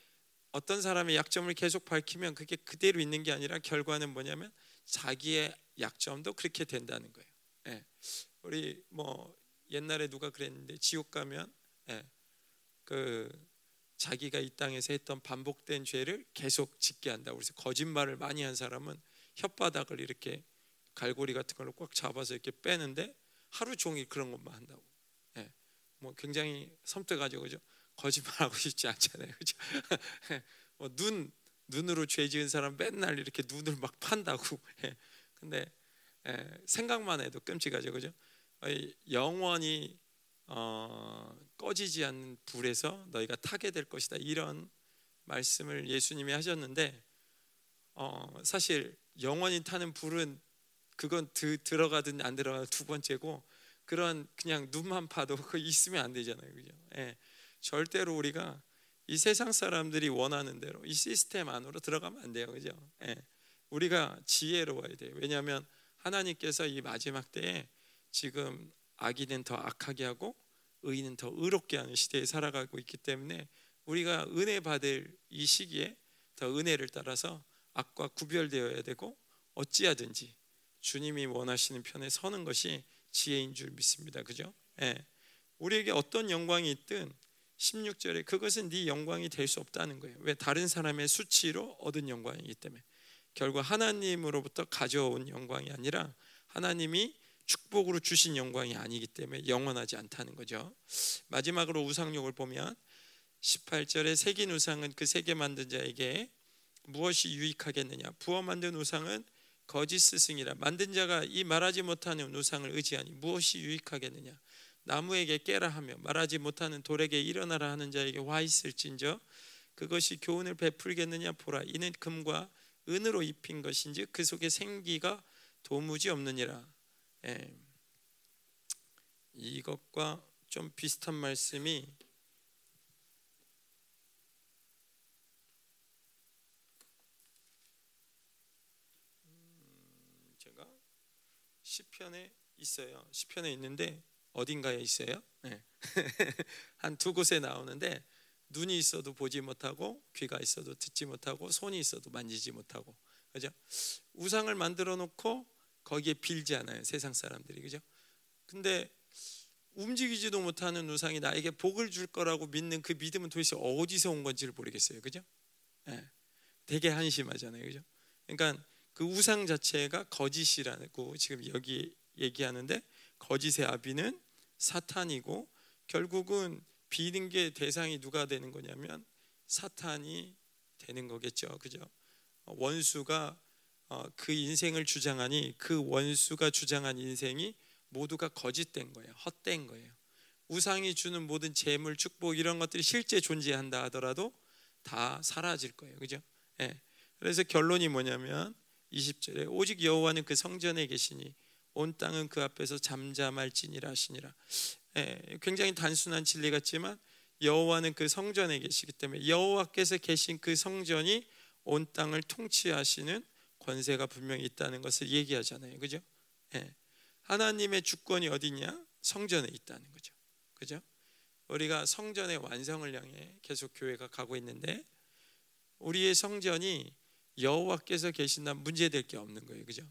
어떤 사람의 약점을 계속 밝히면 그게 그대로 있는 게 아니라 결과는 뭐냐면 자기의 약점도 그렇게 된다는 거예요. 예. 우리 뭐 옛날에 누가 그랬는데 지옥 가면 예. 그 자기가 이 땅에서 했던 반복된 죄를 계속 짓게 한다. 그래서 거짓말을 많이 한 사람은 혓바닥을 이렇게 갈고리 같은 걸로 꽉 잡아서 이렇게 빼는데 하루 종일 그런 것만 한다고. 예. 뭐 굉장히 섬뜩하죠, 그죠? 거짓말하고 싶지 않잖아요, 그죠? 뭐 눈 눈으로 죄 지은 사람 맨날 이렇게 눈을 막 판다고. 예. 근데 예, 생각만 해도 끔찍하죠, 그죠? 영원히 어, 꺼지지 않는 불에서 너희가 타게 될 것이다 이런 말씀을 예수님이 하셨는데 어, 사실 영원히 타는 불은 그건 드, 들어가든 안 들어가든 두 번째고 그런 그냥 눈만 봐도 그 있으면 안 되잖아요, 그죠? 예, 절대로 우리가 이 세상 사람들이 원하는 대로 이 시스템 안으로 들어가면 안 돼요, 그죠? 예, 우리가 지혜로워야 돼요. 왜냐하면 하나님께서 이 마지막 때에 지금 악인은 더 악하게 하고 의인은 더 의롭게 하는 시대에 살아가고 있기 때문에 우리가 은혜 받을 이 시기에 더 은혜를 따라서 악과 구별되어야 되고 어찌하든지 주님이 원하시는 편에 서는 것이 지혜인 줄 믿습니다. 그죠? 예. 우리에게 어떤 영광이 있든 16절에 그것은 네 영광이 될 수 없다는 거예요. 왜 다른 사람의 수치로 얻은 영광이기 때문에 결국 하나님으로부터 가져온 영광이 아니라 하나님이 축복으로 주신 영광이 아니기 때문에 영원하지 않다는 거죠. 마지막으로 우상욕을 보면 18절에 새긴 우상은 그 세계 만든 자에게 무엇이 유익하겠느냐? 부어 만든 우상은 거짓 스승이라 만든 자가 이 말하지 못하는 우상을 의지하니 무엇이 유익하겠느냐? 나무에게 깨라 하며 말하지 못하는 돌에게 일어나라 하는 자에게 와 있을진저 그것이 교훈을 베풀겠느냐 보라 이는 금과 은으로 입힌 것인지 그 속에 생기가 도무지 없느니라 예. 이것과 좀 비슷한 말씀이 음, 제가 시편에 있어요. 시편에 있는데 어딘가에 있어요. 네. 한두 곳에 나오는데 눈이 있어도 보지 못하고 귀가 있어도 듣지 못하고 손이 있어도 만지지 못하고 그죠? 우상을 만들어 놓고 거기에 빌지 않아요 세상 사람들이 그죠? 근데 움직이지도 못하는 우상이 나에게 복을 줄 거라고 믿는 그 믿음은 도대체 어디서 온 건지를 모르겠어요 그죠? 네. 되게 한심하잖아요 그죠? 그러니까 그 우상 자체가 거짓이라고 지금 여기 얘기하는데 거짓의 아비는 사탄이고 결국은 비는 게 대상이 누가 되는 거냐면 사탄이 되는 거겠죠. 그죠? 원수가 어, 그 인생을 주장하니 그 원수가 주장한 인생이 모두가 거짓된 거예요. 헛된 거예요. 우상이 주는 모든 재물, 축복 이런 것들이 실제 존재한다 하더라도 다 사라질 거예요. 그죠? 예. 그래서 결론이 뭐냐면 20절에 오직 여호와는 그 성전에 계시니 온 땅은 그 앞에서 잠잠할지니라 하시니라. 예, 굉장히 단순한 진리 같지만 여호와는 그 성전에 계시기 때문에 여호와께서 계신 그 성전이 온 땅을 통치하시는 권세가 분명히 있다는 것을 얘기하잖아요. 그죠? 예. 하나님의 주권이 어디냐? 성전에 있다는 거죠. 그죠? 우리가 성전의 완성을 향해 계속 교회가 가고 있는데 우리의 성전이 여호와께서 계신다 문제될 게 없는 거예요. 그죠?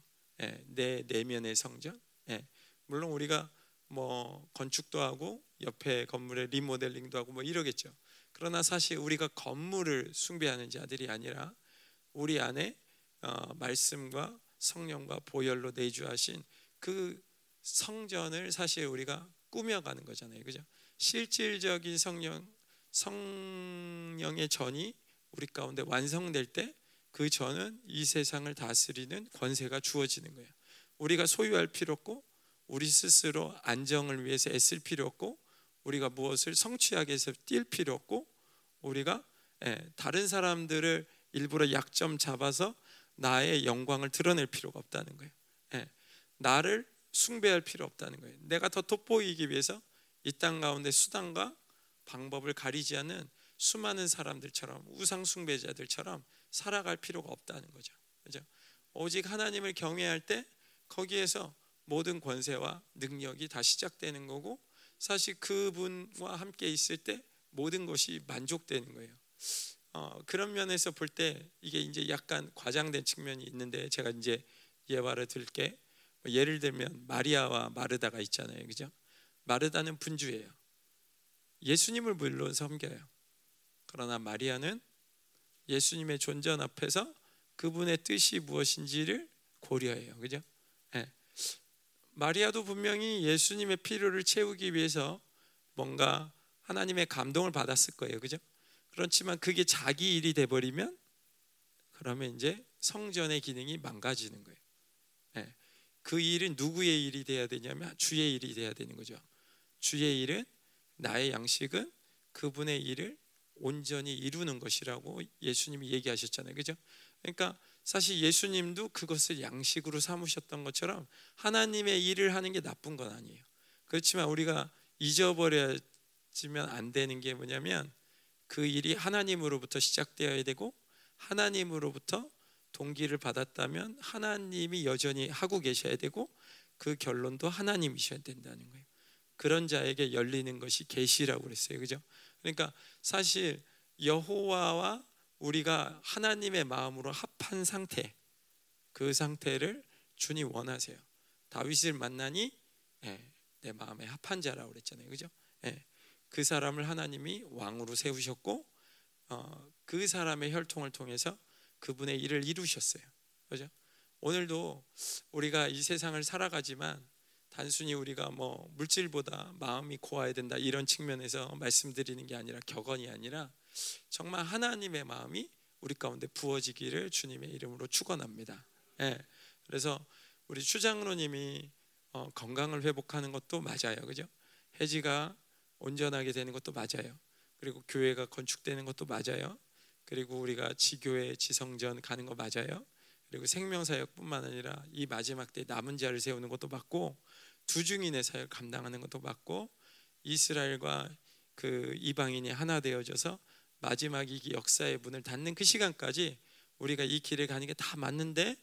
예, 내 내면의 성전. 예, 물론 우리가 뭐 건축도 하고 옆에 건물에 리모델링도 하고 뭐 이러겠죠. 그러나 사실 우리가 건물을 숭배하는 자들이 아니라 우리 안에 어, 말씀과 성령과 보혈로 내주하신 그 성전을 사실 우리가 꾸며가는 거잖아요, 그죠? 실질적인 성령 성령의 전이 우리 가운데 완성될 때 그 전은 이 세상을 다스리는 권세가 주어지는 거예요. 우리가 소유할 필요 없고 우리 스스로 안정을 위해서 애쓸 필요 없고 우리가 무엇을 성취하기 위해서 뛸 필요 없고 우리가 예, 다른 사람들을 일부러 약점 잡아서 나의 영광을 드러낼 필요가 없다는 거예요. 예, 나를 숭배할 필요 없다는 거예요. 내가 더 돋보이기 위해서 이 땅 가운데 수단과 방법을 가리지 않는 수많은 사람들처럼 우상 숭배자들처럼 살아갈 필요가 없다는 거죠. 그죠? 오직 하나님을 경외할 때 거기에서 모든 권세와 능력이 다 시작되는 거고 사실 그분과 함께 있을 때 모든 것이 만족되는 거예요. 어, 그런 면에서 볼 때 이게 이제 약간 과장된 측면이 있는데 제가 이제 예화를 들게 뭐 예를 들면 마리아와 마르다가 있잖아요, 그죠? 마르다는 분주예요. 예수님을 물론 섬겨요. 그러나 마리아는 예수님의 존전 앞에서 그분의 뜻이 무엇인지를 고려해요, 그죠? 네. 마리아도 분명히 예수님의 필요를 채우기 위해서 뭔가 하나님의 감동을 받았을 거예요. 그죠? 그렇지만 그게 자기 일이 돼 버리면 그러면 이제 성전의 기능이 망가지는 거예요. 네. 그 일은 누구의 일이 돼야 되냐면 주의 일이 돼야 되는 거죠. 주의 일은 나의 양식은 그분의 일을 온전히 이루는 것이라고 예수님이 얘기하셨잖아요. 그죠? 그러니까 사실 예수님도 그것을 양식으로 삼으셨던 것처럼 하나님의 일을 하는 게 나쁜 건 아니에요. 그렇지만 우리가 잊어버려지면 안 되는 게 뭐냐면 그 일이 하나님으로부터 시작되어야 되고 하나님으로부터 동기를 받았다면 하나님이 여전히 하고 계셔야 되고 그 결론도 하나님이셔야 된다는 거예요. 그런 자에게 열리는 것이 계시라고 그랬어요. 그죠? 그러니까 사실 여호와와 우리가 하나님의 마음으로 합한 상태 그 상태를 주님 원하세요. 다윗을 만나니 예, 내 마음에 합한 자라고 그랬잖아요. 그죠? 예, 그 사람을 하나님이 왕으로 세우셨고 어, 그 사람의 혈통을 통해서 그분의 일을 이루셨어요. 그죠? 오늘도 우리가 이 세상을 살아가지만 단순히 우리가 뭐 물질보다 마음이 고와야 된다 이런 측면에서 말씀드리는 게 아니라 격언이 아니라 정말 하나님의 마음이 우리 가운데 부어지기를 주님의 이름으로 축원합니다. 예. 그래서 우리 추장로님이 어, 건강을 회복하는 것도 맞아요, 그죠? 해지가 온전하게 되는 것도 맞아요. 그리고 교회가 건축되는 것도 맞아요. 그리고 우리가 지교회 지성전 가는 거 맞아요. 그리고 생명 사역뿐만 아니라 이 마지막 때 남은 자를 세우는 것도 맞고 두 중인의 사역 감당하는 것도 맞고 이스라엘과 그 이방인이 하나 되어져서 마지막 이 역사의 문을 닫는 그 시간까지 우리가 이 길을 가는 게 다 맞는데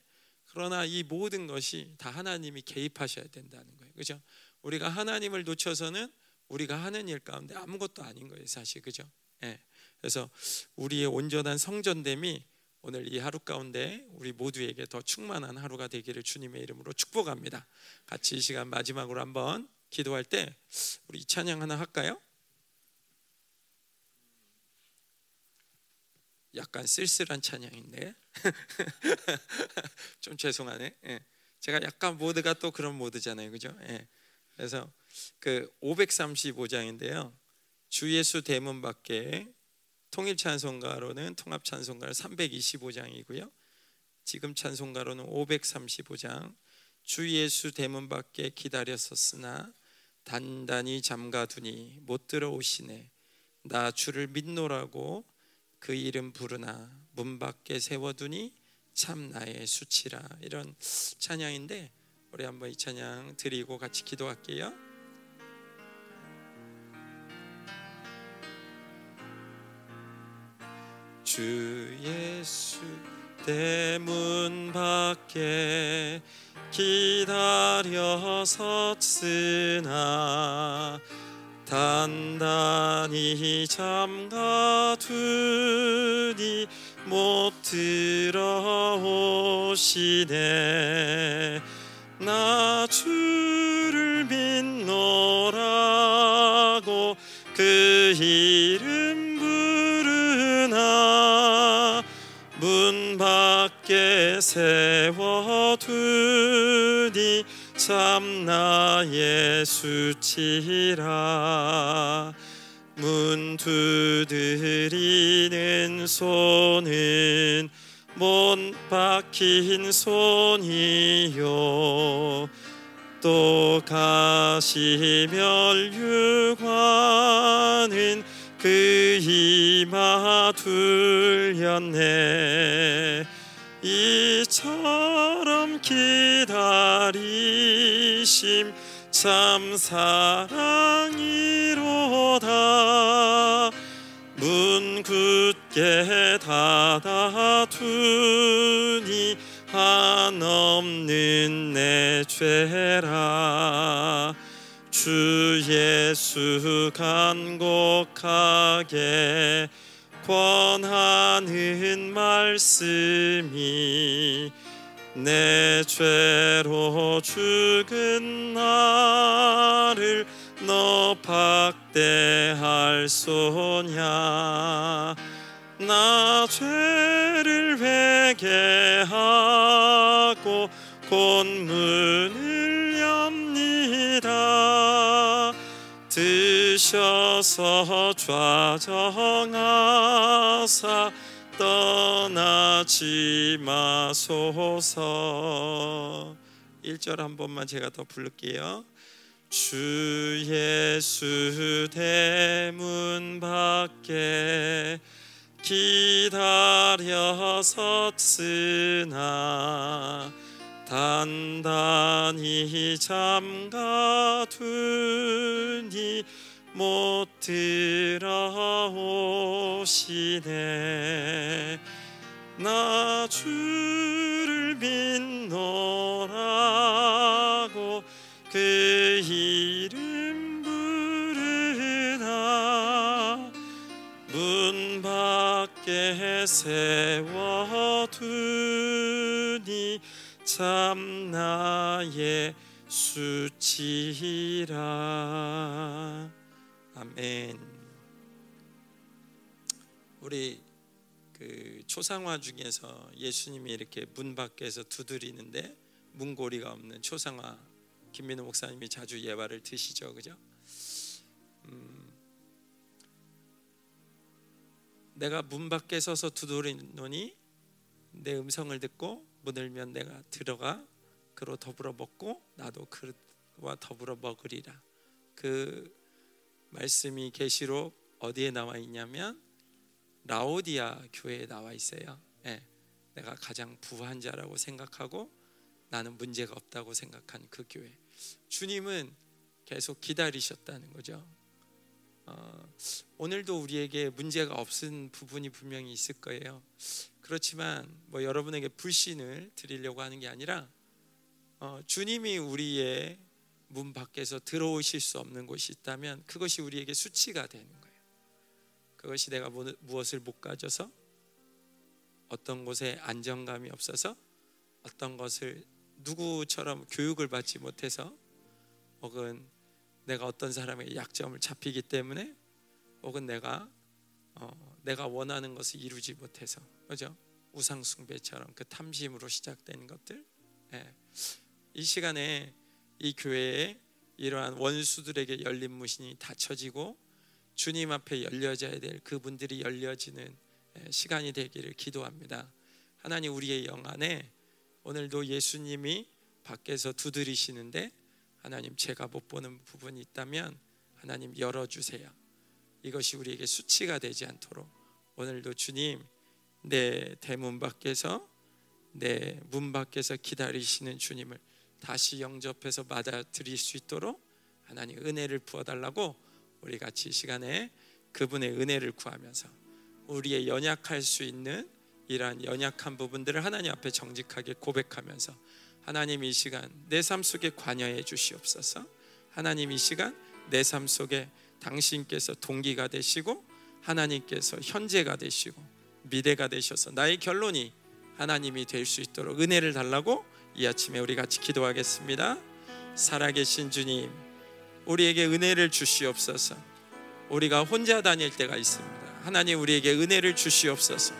그러나 이 모든 것이 다 하나님이 개입하셔야 된다는 거예요. 그죠? 우리가 하나님을 놓쳐서는 우리가 하는 일 가운데 아무것도 아닌 거예요, 사실. 그죠? 예. 그래서 우리의 온전한 성전됨이 오늘 이 하루 가운데 우리 모두에게 더 충만한 하루가 되기를 주님의 이름으로 축복합니다. 같이 이 시간 마지막으로 한번 기도할 때 우리 이 찬양 하나 할까요? 약간 쓸쓸한 찬양인데 좀 죄송하네. 예. 제가 약간 모드가 또 그런 모드잖아요, 그죠? 예. 그래서 그 535장인데요. 주 예수 대문 밖에 통일 찬송가로는 통합 찬송가 325장이고요. 지금 찬송가로는 535장. 주 예수 대문 밖에 기다렸었으나 단단히 잠가두니 못 들어오시네. 나 주를 믿노라고 그 이름 부르나 문 밖에 세워두니 참 나의 수치라 이런 찬양인데 우리 한번 이 찬양 드리고 같이 기도할게요. 주 예수 대문 밖에 기다려 섰으나 단단히 잠가두니 못 들어오시네. 나주 밖에 세워두니 참 나의 수치라. 문 두드리는 손은 못 박힌 손이요. 또 가시멸류관은 그 이마 둘렸네 이처럼 기다리심 참 사랑이로다. 문 굳게 닫아두니 한없는 내 죄라. 주 예수 간곡하게 권하는 말씀이 내 죄로 죽은 나를 너 박대할 소냐? 나 죄를 회개하고 곧 문을 드셔서 좌정하사 떠나지 마소서. 1절 한 번만 제가 더 부를게요. 주 예수 대문 밖에 기다려 섰으나 단단히 잠가두니 못 들어오시네. 나 주를 믿노라고 그 이름 부르나. 문 밖에 세워두니 참 나의 수치라 아멘. 우리 그 초상화 중에서 예수님이 이렇게 문 밖에서 두드리는데 문고리가 없는 초상화 김민호 목사님이 자주 예화를 드시죠, 그죠? 음, 내가 문 밖에 서서 두드리노니 내 음성을 듣고 문을 열면 내가 들어가 그로 더불어 먹고 나도 그와 더불어 먹으리라. 그 말씀이 계시록 어디에 나와 있냐면 라오디아 교회에 나와 있어요. 예, 내가 가장 부한 자라고 생각하고 나는 문제가 없다고 생각한 그 교회. 주님은 계속 기다리셨다는 거죠. 어, 오늘도 우리에게 문제가 없은 부분이 분명히 있을 거예요. 그렇지만 뭐 여러분에게 불신을 드리려고 하는 게 아니라 어, 주님이 우리의 문 밖에서 들어오실 수 없는 곳이 있다면 그것이 우리에게 수치가 되는 거예요. 그것이 내가 무엇을 못 가져서 어떤 곳에 안정감이 없어서 어떤 것을 누구처럼 교육을 받지 못해서 혹은 내가 어떤 사람의 약점을 잡히기 때문에 혹은 내가 어, 내가 원하는 것을 이루지 못해서 그죠 우상 숭배처럼 그 탐심으로 시작된 것들 예. 이 시간에 이 교회에 이러한 원수들에게 열린 문이 닫혀지고 주님 앞에 열려져야 될 그분들이 열려지는 예, 시간이 되기를 기도합니다. 하나님 우리의 영 안에 오늘도 예수님이 밖에서 두드리시는데 하나님 제가 못 보는 부분이 있다면 하나님 열어 주세요. 이것이 우리에게 수치가 되지 않도록 오늘도 주님 내 대문 밖에서 내 문 밖에서 기다리시는 주님을 다시 영접해서 받아들일 수 있도록 하나님 은혜를 부어달라고 우리 같이 시간에 그분의 은혜를 구하면서 우리의 연약할 수 있는 이러한 연약한 부분들을 하나님 앞에 정직하게 고백하면서 하나님 이 시간 내 삶 속에 관여해 주시옵소서. 하나님 이 시간 내 삶 속에 당신께서 동기가 되시고 하나님께서 현재가 되시고 미래가 되셔서 나의 결론이 하나님이 될 수 있도록 은혜를 달라고 이 아침에 우리 같이 기도하겠습니다. 살아계신 주님, 우리에게 은혜를 주시옵소서. 우리가 혼자 다닐 때가 있습니다. 하나님 우리에게 은혜를 주시옵소서.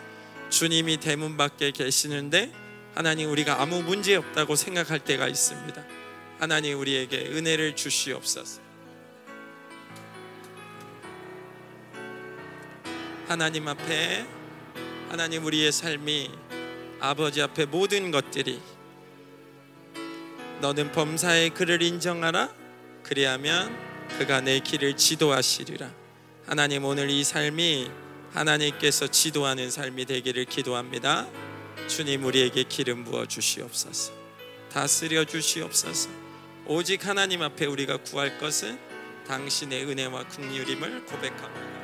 주님이 대문 밖에 계시는데 하나님 우리가 아무 문제 없다고 생각할 때가 있습니다. 하나님 우리에게 은혜를 주시옵소서. 하나님 앞에 하나님 우리의 삶이 아버지 앞에 모든 것들이 너는 범사의 그를 인정하라? 그리하면 그가 내 길을 지도하시리라. 하나님 오늘 이 삶이 하나님께서 지도하는 삶이 되기를 기도합니다. 주님 우리에게 기름 부어 주시옵소서. 다스려 주시옵소서. 오직 하나님 앞에 우리가 구할 것은 당신의 은혜와 긍휼임을 고백합니다